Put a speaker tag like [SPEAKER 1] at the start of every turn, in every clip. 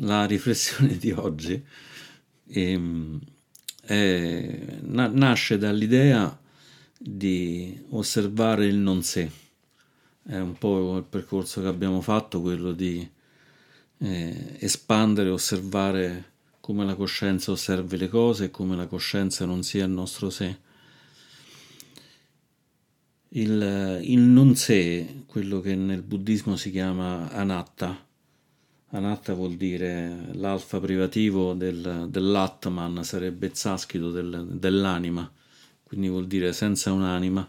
[SPEAKER 1] la riflessione di oggi ehm, è, na, nasce dall'idea di osservare il non sé. È un po' il percorso che abbiamo fatto, quello di eh, espandere, osservare come la coscienza osservi le cose e come la coscienza non sia il nostro sé. Il, il non sé, quello che nel buddismo si chiama anatta, anatta vuol dire l'alfa privativo del, dell'atman, sarebbe zaschito del, dell'anima, quindi vuol dire senza un'anima.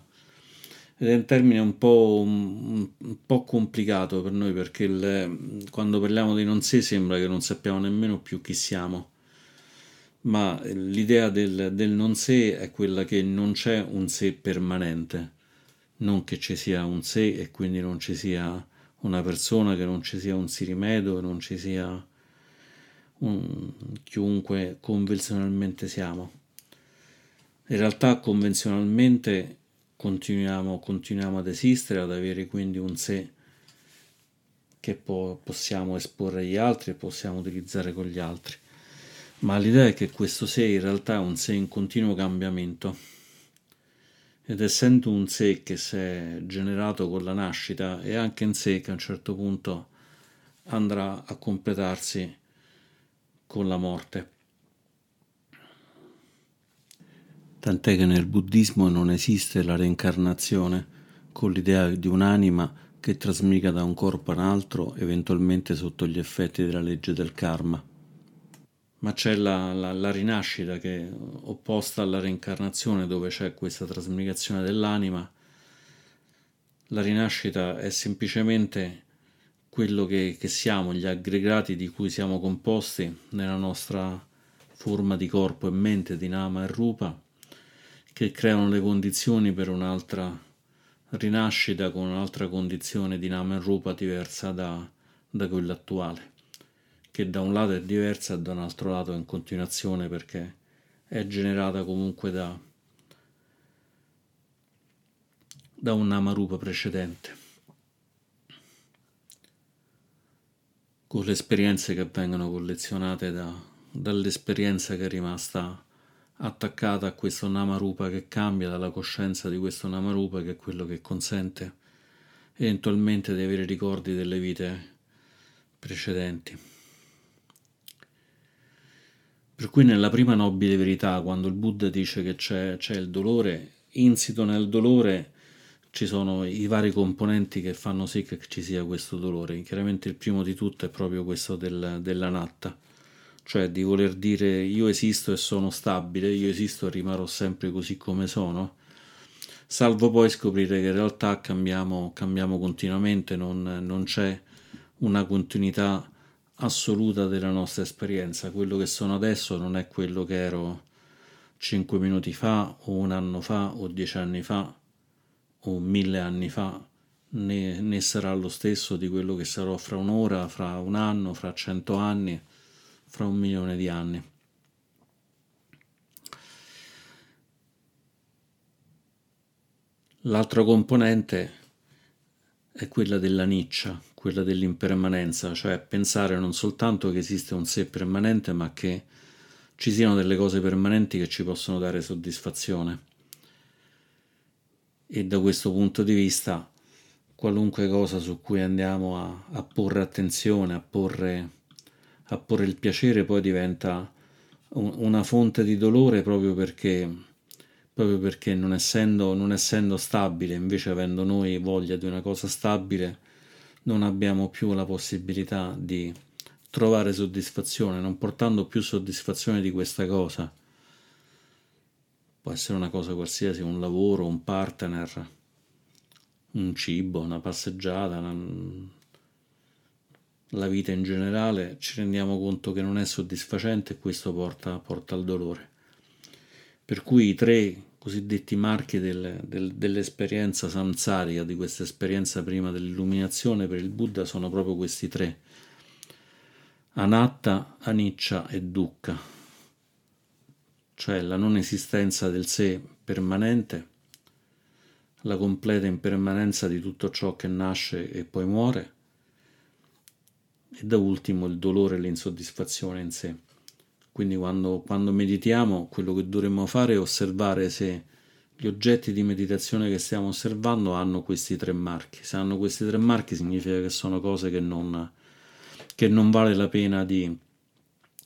[SPEAKER 1] Ed è un termine un po', un, un po complicato per noi perché il, quando parliamo di non sé sembra che non sappiamo nemmeno più chi siamo ma l'idea del, del, non sé è quella che non c'è un sé permanente, non che ci sia un sé e quindi non ci sia una persona, che non ci sia un sirimedo, che non ci sia un, chiunque convenzionalmente siamo. In realtà convenzionalmente continuiamo, continuiamo ad esistere, ad avere quindi un sé che po- possiamo esporre agli altri e possiamo utilizzare con gli altri ma l'idea è che questo sé in realtà è un sé in continuo cambiamento ed essendo un sé che si è generato con la nascita è anche in sé che a un certo punto andrà a completarsi con la morte. Tant'è che nel buddismo non esiste la reincarnazione con l'idea di un'anima che trasmigra da un corpo a un altro, eventualmente sotto gli effetti della legge del karma ma c'è la, la, la, rinascita che è opposta alla reincarnazione dove c'è questa trasmigrazione dell'anima. La rinascita è semplicemente quello che, che siamo, gli aggregati di cui siamo composti nella nostra forma di corpo e mente, di Nama e Rupa, che creano le condizioni per un'altra rinascita con un'altra condizione di Nama e Rupa diversa da, da quella attuale che da un lato è diversa e da un altro lato è in continuazione perché è generata comunque da, da un Namarupa precedente. Con le esperienze che vengono collezionate da, dall'esperienza che è rimasta attaccata a questo Namarupa che cambia dalla coscienza di questo Namarupa che è quello che consente eventualmente di avere ricordi delle vite precedenti. Per cui nella prima nobile verità, quando il Buddha dice che c'è, c'è il dolore, insito nel dolore ci sono i vari componenti che fanno sì che ci sia questo dolore. Chiaramente il primo di tutto è proprio questo del, dell'anatta, cioè di voler dire io esisto e sono stabile, io esisto e rimarrò sempre così come sono, salvo poi scoprire che in realtà cambiamo, cambiamo continuamente, non, non c'è una continuità assoluta della nostra esperienza. Quello che sono adesso non è quello che ero cinque minuti fa, o un anno fa, o dieci anni fa, o mille anni fa, né, né sarà lo stesso di quello che sarò fra un'ora, fra un anno, fra cento anni, fra un milione di anni. L'altro componente è quella della niccia, quella dell'impermanenza, cioè pensare non soltanto che esiste un sé permanente, ma che ci siano delle cose permanenti che ci possono dare soddisfazione. E da questo punto di vista, qualunque cosa su cui andiamo a, a porre attenzione, a porre, a porre il piacere, poi diventa un, una fonte di dolore proprio perché proprio perché non essendo, non essendo stabile, invece avendo noi voglia di una cosa stabile, non abbiamo più la possibilità di trovare soddisfazione, non portando più soddisfazione di questa cosa. Può essere una cosa qualsiasi, un lavoro, un partner, un cibo, una passeggiata, una... la vita in generale, ci rendiamo conto che non è soddisfacente e questo porta, porta al dolore. Per cui i tre cosiddetti marchi del, del, dell'esperienza samsarica, di questa esperienza prima dell'illuminazione per il Buddha, sono proprio questi tre. Anatta, Aniccia e Dukkha, cioè la non esistenza del sé permanente, la completa impermanenza di tutto ciò che nasce e poi muore, e da ultimo il dolore e l'insoddisfazione in sé. Quindi quando, quando meditiamo quello che dovremmo fare è osservare se gli oggetti di meditazione che stiamo osservando hanno questi tre marchi. Se hanno questi tre marchi significa che sono cose che non, che non vale la pena di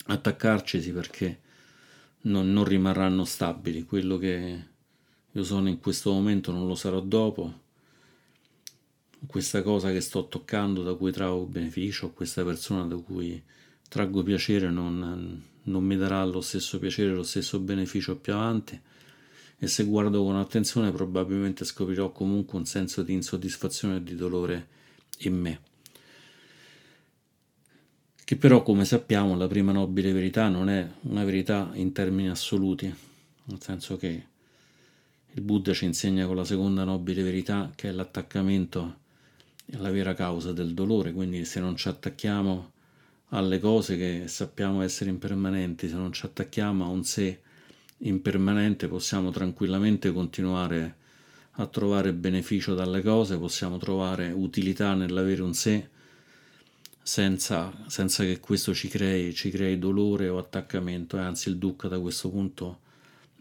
[SPEAKER 1] attaccarcisi perché non, non rimarranno stabili. Quello che io sono in questo momento non lo sarò dopo. Questa cosa che sto toccando, da cui traggo beneficio, questa persona da cui traggo piacere, non, non mi darà lo stesso piacere, lo stesso beneficio più avanti. E se guardo con attenzione, probabilmente scoprirò comunque un senso di insoddisfazione e di dolore in me. Che però come sappiamo la prima nobile verità non è una verità in termini assoluti, nel senso che il Buddha ci insegna con la seconda nobile verità che è l'attaccamento è la vera causa del dolore, quindi se non ci attacchiamo alle cose che sappiamo essere impermanenti, se non ci attacchiamo a un sé impermanente possiamo tranquillamente continuare a trovare beneficio dalle cose, possiamo trovare utilità nell'avere un sé senza, senza che questo ci crei, ci crei dolore o attaccamento, e anzi il dukkha da questo punto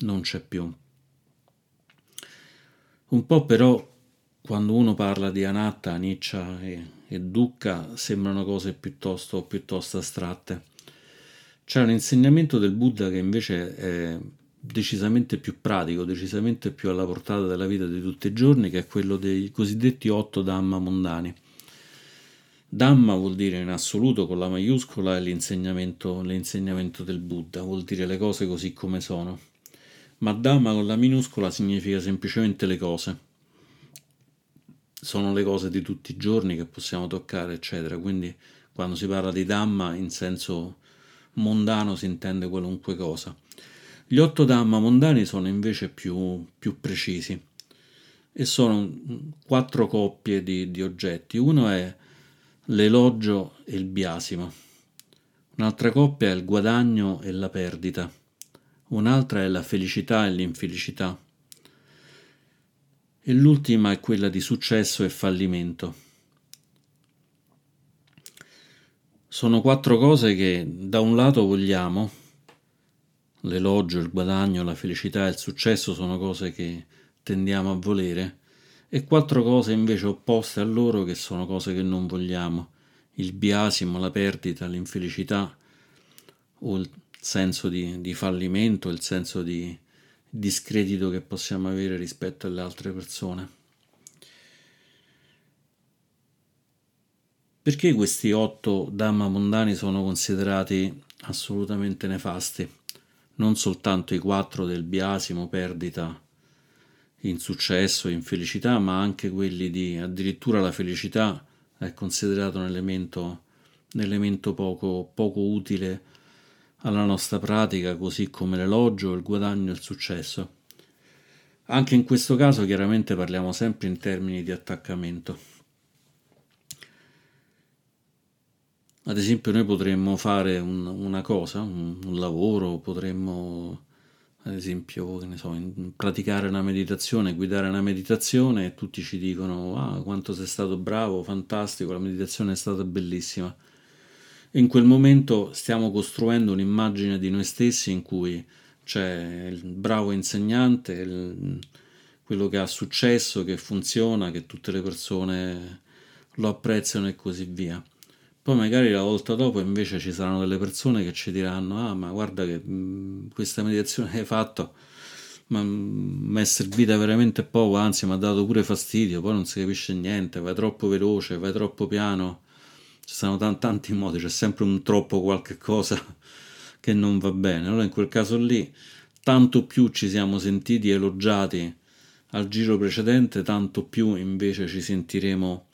[SPEAKER 1] non c'è più. Un po' però quando uno parla di anatta, aniccia e, e dukkha sembrano cose piuttosto, piuttosto astratte. C'è un insegnamento del Buddha che invece è decisamente più pratico, decisamente più alla portata della vita di tutti i giorni, che è quello dei cosiddetti otto Dhamma mondani. Dhamma vuol dire in assoluto con la maiuscola l'insegnamento, l'insegnamento del Buddha, vuol dire le cose così come sono. Ma Dhamma con la minuscola significa semplicemente le cose. Sono le cose di tutti i giorni che possiamo toccare, eccetera. Quindi quando si parla di Dhamma in senso mondano si intende qualunque cosa. Gli otto Dhamma mondani sono invece più, più precisi e sono quattro coppie di, di oggetti. Uno è l'elogio e il biasimo. Un'altra coppia è il guadagno e la perdita. Un'altra è la felicità e l'infelicità. E l'ultima è quella di successo e fallimento. Sono quattro cose che da un lato vogliamo, l'elogio, il guadagno, la felicità il successo sono cose che tendiamo a volere, e quattro cose invece opposte a loro che sono cose che non vogliamo, il biasimo, la perdita, l'infelicità o il senso di, di fallimento, il senso di discredito che possiamo avere rispetto alle altre persone. Perché questi otto Dhamma mondani sono considerati assolutamente nefasti? Non soltanto i quattro del biasimo, perdita, insuccesso, infelicità, ma anche quelli di addirittura la felicità è considerato un elemento, un elemento poco, poco utile alla nostra pratica, così come l'elogio, il guadagno e il successo. Anche in questo caso chiaramente parliamo sempre in termini di attaccamento. Ad esempio noi potremmo fare un, una cosa, un, un lavoro, potremmo ad esempio, so, praticare una meditazione, guidare una meditazione e tutti ci dicono ah, quanto sei stato bravo, fantastico, la meditazione è stata bellissima. In quel momento stiamo costruendo un'immagine di noi stessi in cui c'è il bravo insegnante, il, quello che ha successo, che funziona, che tutte le persone lo apprezzano e così via. Poi magari la volta dopo invece ci saranno delle persone che ci diranno, ah ma guarda che mh, mm, questa meditazione che hai fatto mi mm, è servita veramente poco, anzi mi ha dato pure fastidio, poi non si capisce niente, vai troppo veloce, vai troppo piano, ci sono t- tanti modi, c'è sempre un troppo qualche cosa che non va bene. Allora in quel caso lì, tanto più ci siamo sentiti elogiati al giro precedente, tanto più invece ci sentiremo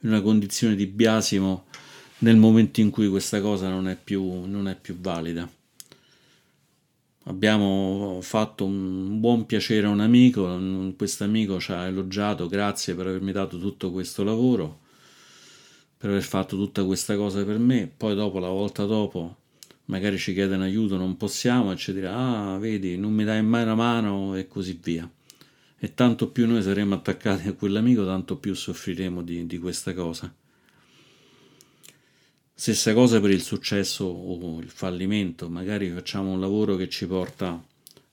[SPEAKER 1] in una condizione di biasimo nel momento in cui questa cosa non è più, non è più valida. Abbiamo fatto un buon piacere a un amico, questo amico ci ha elogiato, grazie per avermi dato tutto questo lavoro, per aver fatto tutta questa cosa per me, poi dopo, la volta dopo, magari ci chiede un aiuto, non possiamo e ci dirà, ah, vedi, non mi dai mai una mano e così via. E tanto più noi saremo attaccati a quell'amico, tanto più soffriremo di, di questa cosa. Stessa cosa per il successo o il fallimento, magari facciamo un lavoro che ci porta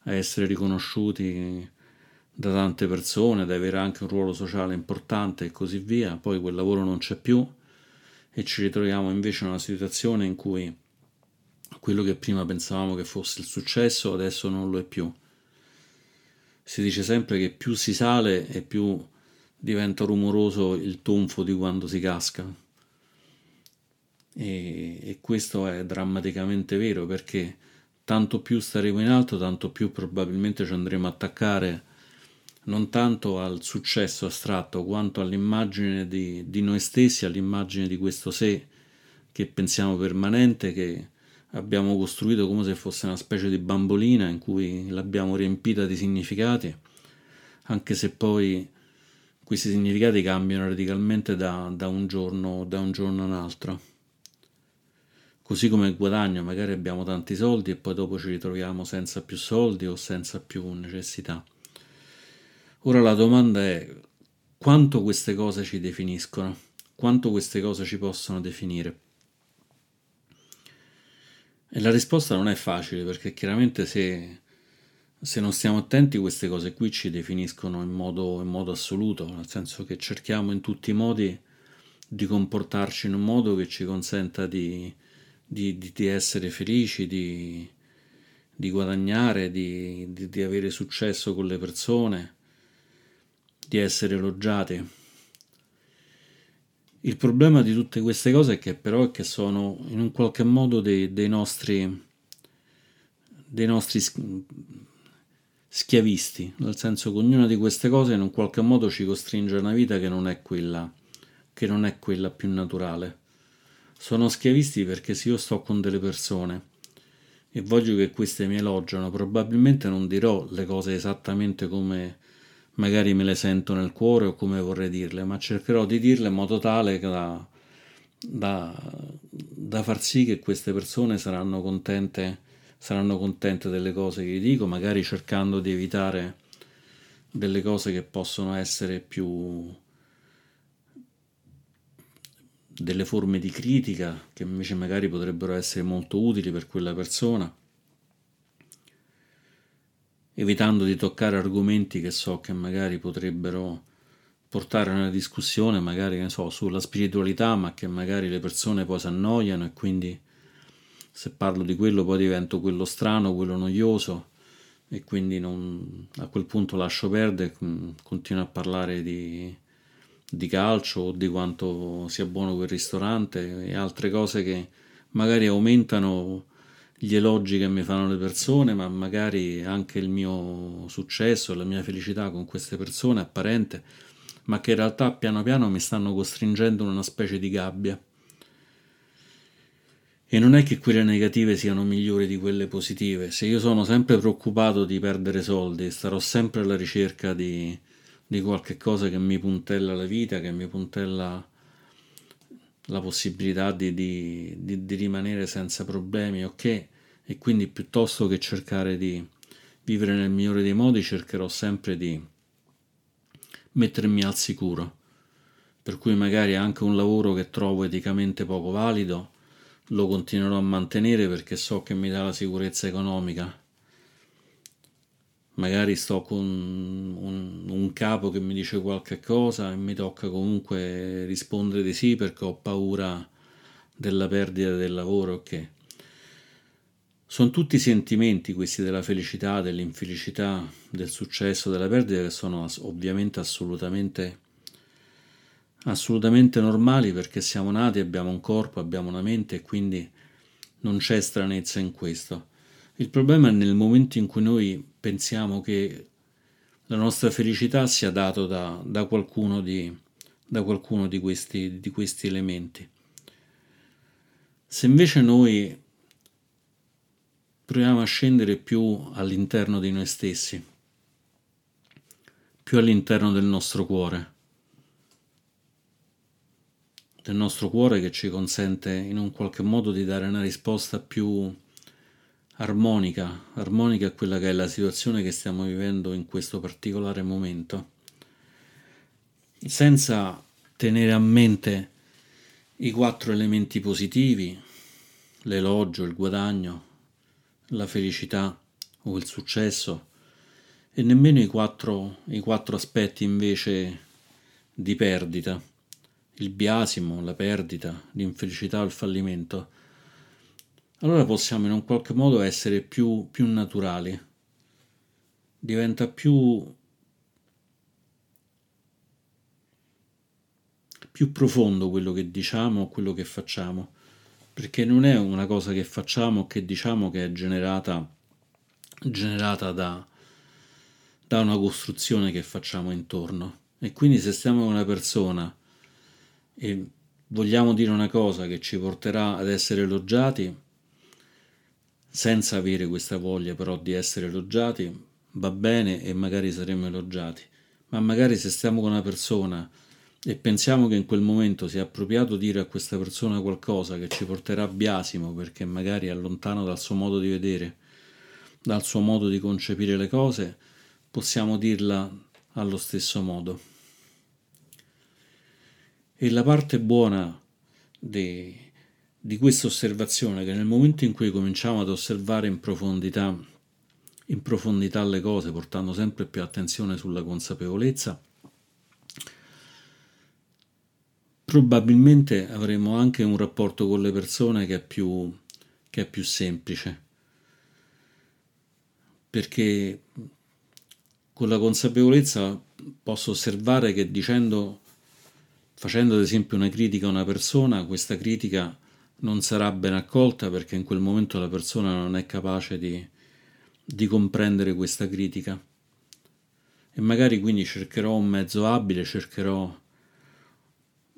[SPEAKER 1] a essere riconosciuti da tante persone, ad avere anche un ruolo sociale importante e così via, poi quel lavoro non c'è più e ci ritroviamo invece in una situazione in cui quello che prima pensavamo che fosse il successo adesso non lo è più. Si dice sempre che più si sale e più diventa rumoroso il tonfo di quando si casca e, e questo è drammaticamente vero perché tanto più staremo in alto, tanto più probabilmente ci andremo a attaccare non tanto al successo astratto quanto all'immagine di, di, noi stessi, all'immagine di questo sé che pensiamo permanente, che abbiamo costruito come se fosse una specie di bambolina in cui l'abbiamo riempita di significati, anche se poi questi significati cambiano radicalmente da, da un giorno da un giorno a un altro. Così come il guadagno, magari abbiamo tanti soldi e poi dopo ci ritroviamo senza più soldi o senza più necessità. Ora la domanda è quanto queste cose ci definiscono, quanto queste cose ci possono definire. E la risposta non è facile perché chiaramente se, se non stiamo attenti queste cose qui ci definiscono in modo, in modo assoluto, nel senso che cerchiamo in tutti i modi di comportarci in un modo che ci consenta di, di, di, di essere felici, di, guadagnare, di, avere successo con le persone, di essere elogiati. Il problema di tutte queste cose è che però è che sono in un qualche modo dei, dei nostri, dei nostri schiavisti, nel senso che ognuna di queste cose in un qualche modo ci costringe a una vita che non è quella, che non è quella più naturale. Sono schiavisti perché se io sto con delle persone e voglio che queste mi elogiano, probabilmente non dirò le cose esattamente come magari me le sento nel cuore o come vorrei dirle, ma cercherò di dirle in modo tale da, da, da far sì che queste persone saranno contente, saranno contente delle cose che gli dico, magari cercando di evitare delle cose che possono essere più delle forme di critica che invece magari potrebbero essere molto utili per quella persona, evitando di toccare argomenti che so che magari potrebbero portare a una discussione, magari ne so, sulla spiritualità, ma che magari le persone poi si annoiano e quindi se parlo di quello poi divento quello strano, quello noioso e quindi non, a quel punto lascio perdere, mm, continuo a parlare di di calcio o di quanto sia buono quel ristorante e altre cose che magari aumentano gli elogi che mi fanno le persone, ma magari anche il mio successo, la mia felicità con queste persone apparente, ma che in realtà piano piano mi stanno costringendo in una specie di gabbia. E non è che quelle negative siano migliori di quelle positive. Se io sono sempre preoccupato di perdere soldi, starò sempre alla ricerca di, di qualche cosa che mi puntella la vita, che mi puntella la possibilità di, di, di, di rimanere senza problemi, ok? E quindi piuttosto che cercare di vivere nel migliore dei modi, cercherò sempre di mettermi al sicuro. Per cui magari anche un lavoro che trovo eticamente poco valido lo continuerò a mantenere perché so che mi dà la sicurezza economica magari sto con un, un, capo che mi dice qualche cosa e mi tocca comunque rispondere di sì perché ho paura della perdita del lavoro, ok. Sono tutti sentimenti questi della felicità, dell'infelicità, del successo, della perdita che sono ovviamente assolutamente assolutamente normali perché siamo nati, abbiamo un corpo, abbiamo una mente e quindi non c'è stranezza in questo. Il problema è nel momento in cui noi pensiamo che la nostra felicità sia data da, da, qualcuno, di, da qualcuno di, questi, di questi elementi. Se invece noi proviamo a scendere più all'interno di noi stessi, più all'interno del nostro cuore, del nostro cuore che ci consente in un qualche modo di dare una risposta più armonica, armonica a quella che è la situazione che stiamo vivendo in questo particolare momento, senza tenere a mente i quattro elementi positivi, l'elogio, il guadagno, la felicità o il successo e nemmeno i quattro, i quattro aspetti invece di perdita, il biasimo, la perdita, l'infelicità o il fallimento, allora possiamo in un qualche modo essere più, più naturali. Diventa più, più profondo quello che diciamo quello che facciamo, perché non è una cosa che facciamo o che diciamo che è generata, generata da, da una costruzione che facciamo intorno. E quindi se stiamo con una persona e vogliamo dire una cosa che ci porterà ad essere elogiati, senza avere questa voglia però di essere elogiati, va bene e magari saremo elogiati. Ma magari se stiamo con una persona e pensiamo che in quel momento sia appropriato dire a questa persona qualcosa che ci porterà a biasimo perché magari è lontano dal suo modo di vedere, dal suo modo di concepire le cose, possiamo dirla allo stesso modo. E la parte buona di, di questa osservazione che nel momento in cui cominciamo ad osservare in profondità, in profondità le cose, portando sempre più attenzione sulla consapevolezza, probabilmente avremo anche un rapporto con le persone che è più, che è più semplice. Perché con la consapevolezza posso osservare che dicendo, facendo ad esempio una critica a una persona, questa critica non sarà ben accolta perché in quel momento la persona non è capace di, di comprendere questa critica. E magari quindi cercherò un mezzo abile, cercherò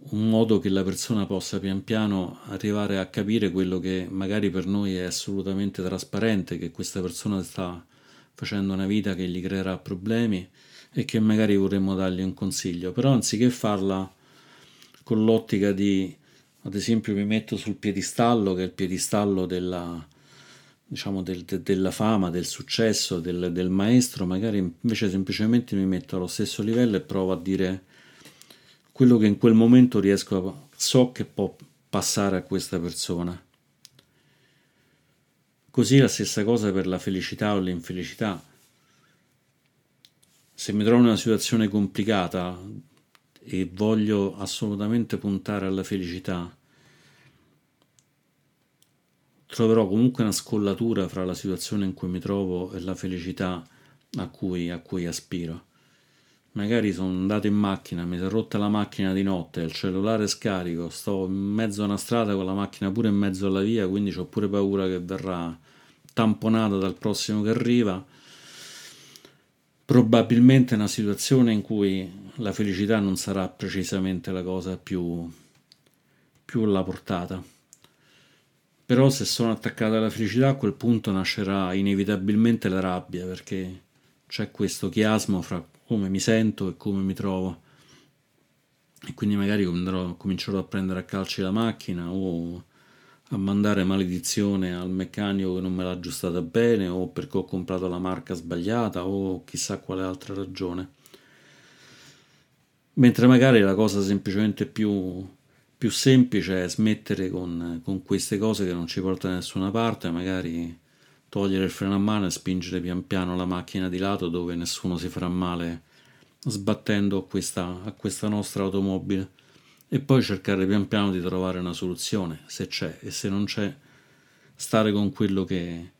[SPEAKER 1] un modo che la persona possa pian piano arrivare a capire quello che magari per noi è assolutamente trasparente, che questa persona sta facendo una vita che gli creerà problemi e che magari vorremmo dargli un consiglio, però anziché farla con l'ottica di, ad esempio, mi metto sul piedistallo, che è il piedistallo della, diciamo, del, de, della fama, del successo, del, del maestro, magari invece semplicemente mi metto allo stesso livello e provo a dire quello che in quel momento riesco a, so che può passare a questa persona. Così la stessa cosa per la felicità o l'infelicità. Se mi trovo in una situazione complicata e voglio assolutamente puntare alla felicità, troverò comunque una scollatura fra la situazione in cui mi trovo e la felicità a cui, a cui aspiro. Magari sono andato in macchina, mi si è rotta la macchina di notte, il cellulare è scarico, sto in mezzo a una strada con la macchina pure in mezzo alla via, quindi ho pure paura che verrà tamponata dal prossimo che arriva, probabilmente una situazione in cui la felicità non sarà precisamente la cosa più, più alla portata. Però se sono attaccato alla felicità a quel punto nascerà inevitabilmente la rabbia perché c'è questo chiasmo fra come mi sento e come mi trovo e quindi magari andrò, comincerò a prendere a calci la macchina o a mandare maledizione al meccanico che non me l'ha aggiustata bene o perché ho comprato la marca sbagliata o chissà quale altra ragione. Mentre magari la cosa semplicemente più, più semplice è smettere con, con queste cose che non ci portano da nessuna parte, magari togliere il freno a mano e spingere pian piano la macchina di lato dove nessuno si farà male sbattendo a questa, a questa nostra automobile e poi cercare pian piano di trovare una soluzione, se c'è e se non c'è, stare con quello che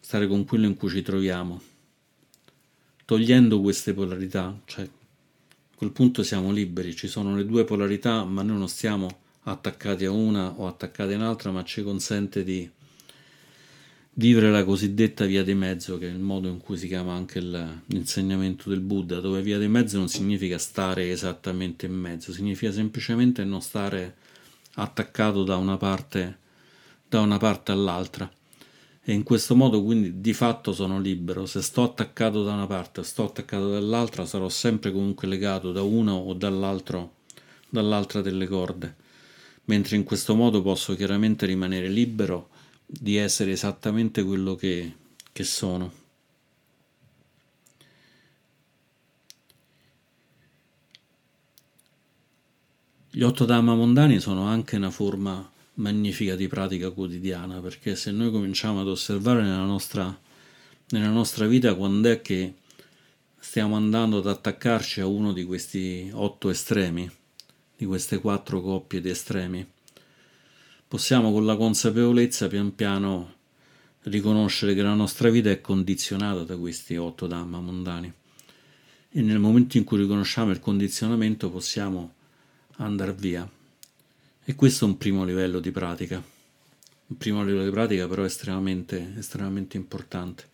[SPEAKER 1] stare con quello in cui ci troviamo. Togliendo queste polarità, cioè a quel punto siamo liberi, ci sono le due polarità, ma noi non stiamo attaccati a una o attaccati a un'altra, ma ci consente di vivere la cosiddetta via di mezzo, che è il modo in cui si chiama anche l'insegnamento del Buddha, dove via di mezzo non significa stare esattamente in mezzo, significa semplicemente non stare attaccato da una parte, da una parte all'altra. E in questo modo quindi di fatto sono libero. Se sto attaccato da una parte sto attaccato dall'altra, sarò sempre comunque legato da uno o dall'altro, dall'altra delle corde. Mentre in questo modo posso chiaramente rimanere libero di essere esattamente quello che, che sono. Gli otto Dhamma mondani sono anche una forma magnifica di pratica quotidiana, perché se noi cominciamo ad osservare nella nostra, nella nostra vita quando è che stiamo andando ad attaccarci a uno di questi otto estremi, di queste quattro coppie di estremi, possiamo con la consapevolezza pian piano riconoscere che la nostra vita è condizionata da questi otto Dhamma mondani e nel momento in cui riconosciamo il condizionamento possiamo andare via. E questo è un primo livello di pratica, un primo livello di pratica però estremamente, estremamente importante.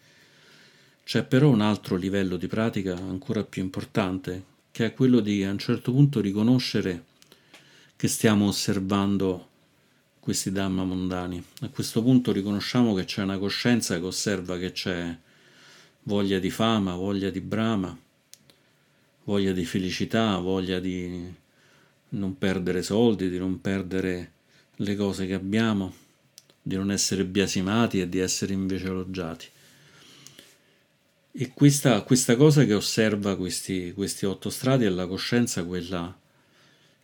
[SPEAKER 1] C'è però un altro livello di pratica ancora più importante, che è quello di a un certo punto riconoscere che stiamo osservando questi Dhamma mondani. A questo punto riconosciamo che c'è una coscienza che osserva che c'è voglia di fama, voglia di brama, voglia di felicità, voglia di non perdere soldi, di non perdere le cose che abbiamo, di non essere biasimati e di essere invece elogiati. E questa, questa cosa che osserva questi, questi otto strati è la coscienza, quella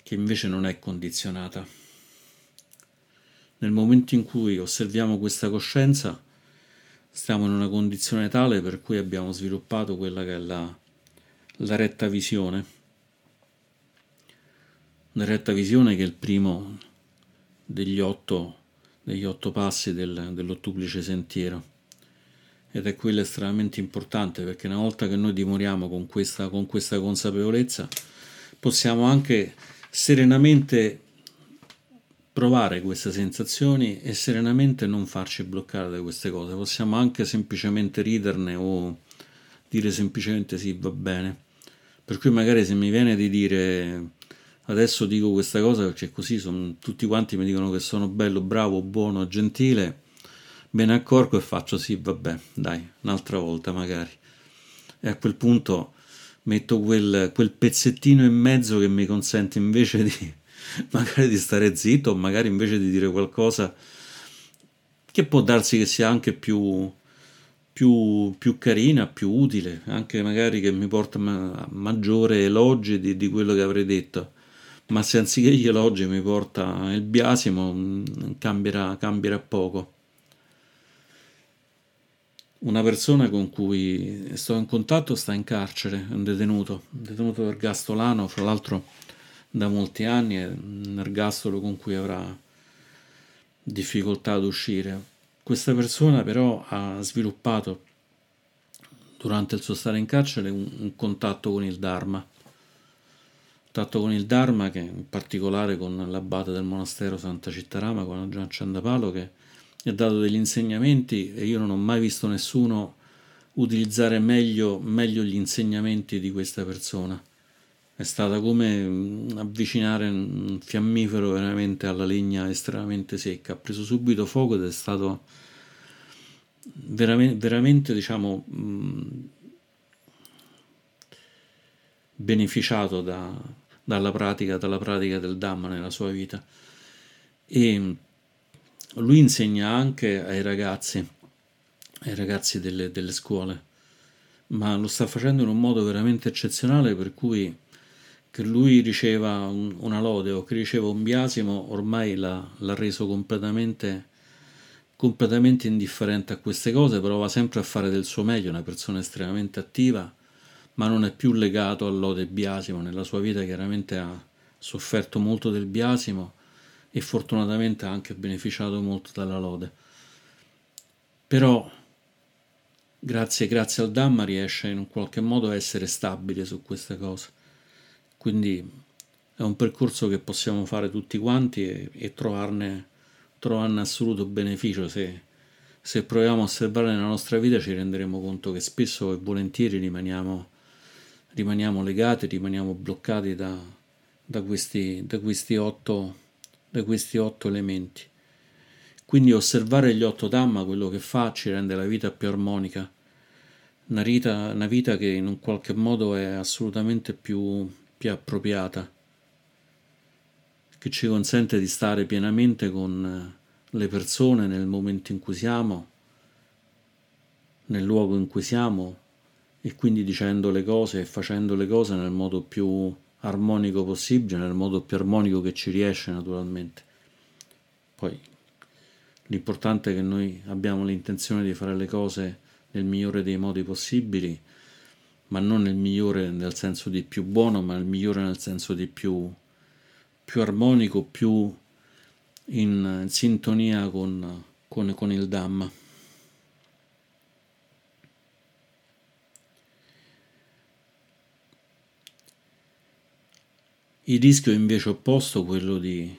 [SPEAKER 1] che invece non è condizionata. Nel momento in cui osserviamo questa coscienza, stiamo in una condizione tale per cui abbiamo sviluppato quella che è la, la retta visione. Una retta visione che è il primo degli otto, degli otto passi del, dell'ottuplice sentiero. Ed è quello estremamente importante perché una volta che noi dimoriamo con questa, con questa consapevolezza possiamo anche serenamente provare queste sensazioni e serenamente non farci bloccare da queste cose possiamo anche semplicemente riderne o dire semplicemente sì va bene per cui magari se mi viene di dire adesso dico questa cosa perché così son, tutti quanti mi dicono che sono bello, bravo, buono, gentile, me ne accorgo e faccio sì, vabbè, dai, un'altra volta magari. E a quel punto metto quel, quel pezzettino in mezzo che mi consente invece di magari di stare zitto magari invece di dire qualcosa che può darsi che sia anche più, più, più carina, più utile, anche magari che mi porta a maggiore elogi di, di quello che avrei detto ma se anziché gli elogi mi porta il biasimo, mm, cambierà, cambierà poco. Una persona con cui sto in contatto sta in carcere, è un detenuto, un detenuto ergastolano, fra l'altro da molti anni, è un ergastolo con cui avrà difficoltà ad uscire. Questa persona però ha sviluppato durante il suo stare in carcere un, un contatto con il Dharma contatto con il Dharma, che in particolare con l'abate del monastero Santa Cittarama, con Gian Ciandapalo, che gli ha dato degli insegnamenti e io non ho mai visto nessuno utilizzare meglio, meglio gli insegnamenti di questa persona. È stata come mm, avvicinare un fiammifero veramente alla legna estremamente secca. Ha preso subito fuoco ed è stato veramente, veramente diciamo, mm, beneficiato da, dalla pratica, dalla pratica del Dhamma nella sua vita. E lui insegna anche ai ragazzi, ai ragazzi delle, delle scuole, ma lo sta facendo in un modo veramente eccezionale per cui che lui riceva un, una lode o che riceva un biasimo ormai l'ha, l'ha reso completamente, completamente indifferente a queste cose, prova sempre a fare del suo meglio, una persona estremamente attiva ma non è più legato al lode biasimo. Nella sua vita chiaramente ha sofferto molto del biasimo e fortunatamente ha anche beneficiato molto dalla lode. Però grazie, grazie al Dhamma riesce in un qualche modo a essere stabile su queste cose. Quindi è un percorso che possiamo fare tutti quanti e, e trovarne, trovarne assoluto beneficio se, se proviamo a osservare nella nostra vita ci renderemo conto che spesso e volentieri rimaniamo rimaniamo legati, rimaniamo bloccati da, da, questi, da, questi otto, da questi otto elementi. Quindi osservare gli otto Dhamma quello che fa ci rende la vita più armonica, una vita, una vita che in un qualche modo è assolutamente più, più appropriata, che ci consente di stare pienamente con le persone nel momento in cui siamo, nel luogo in cui siamo, e quindi dicendo le cose e facendo le cose nel modo più armonico possibile, nel modo più armonico che ci riesce naturalmente. Poi l'importante è che noi abbiamo l'intenzione di fare le cose nel migliore dei modi possibili, ma non nel migliore nel senso di più buono, ma nel migliore nel senso di più, più armonico, più in sintonia con, con, con il Dhamma. Il rischio invece opposto, quello di,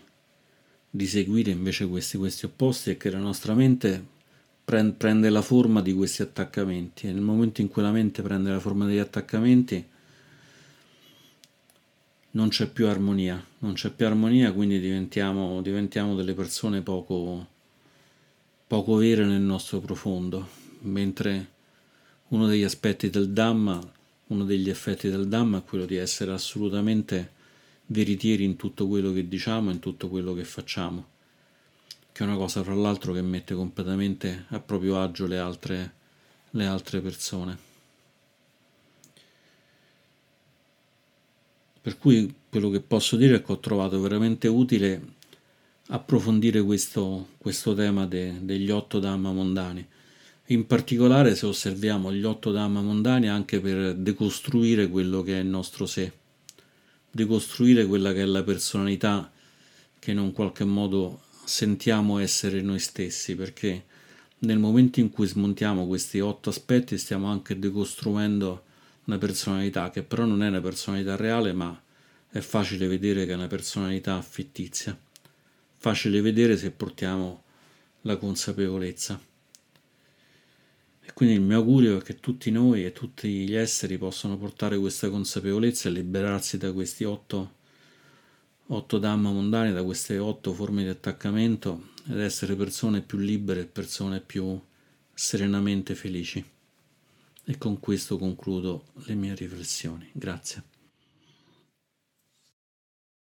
[SPEAKER 1] di seguire invece questi, questi, opposti, è che la nostra mente prende la forma di questi attaccamenti e nel momento in cui la mente prende la forma degli attaccamenti non c'è più armonia, non c'è più armonia, quindi diventiamo, diventiamo delle persone poco, poco vere nel nostro profondo, mentre uno degli aspetti del Dhamma, uno degli effetti del Dhamma è quello di essere assolutamente veritieri in tutto quello che diciamo in tutto quello che facciamo, che è una cosa fra l'altro che mette completamente a proprio agio le altre, le altre persone. Per cui quello che posso dire è che ho trovato veramente utile approfondire questo, questo tema de, degli otto Dhamma mondani. In particolare se osserviamo gli otto Dhamma mondani anche per decostruire quello che è il nostro sé decostruire quella che è la personalità che in un qualche modo sentiamo essere noi stessi, perché nel momento in cui smontiamo questi otto aspetti stiamo anche decostruendo una personalità che però non è una personalità reale, ma è facile vedere che è una personalità fittizia. Facile vedere se portiamo la consapevolezza. E quindi il mio augurio è che tutti noi e tutti gli esseri possano portare questa consapevolezza e liberarsi da questi otto, otto dhamma mondani, da queste otto forme di attaccamento ed essere persone più libere persone più serenamente felici. E con questo concludo le mie riflessioni. Grazie.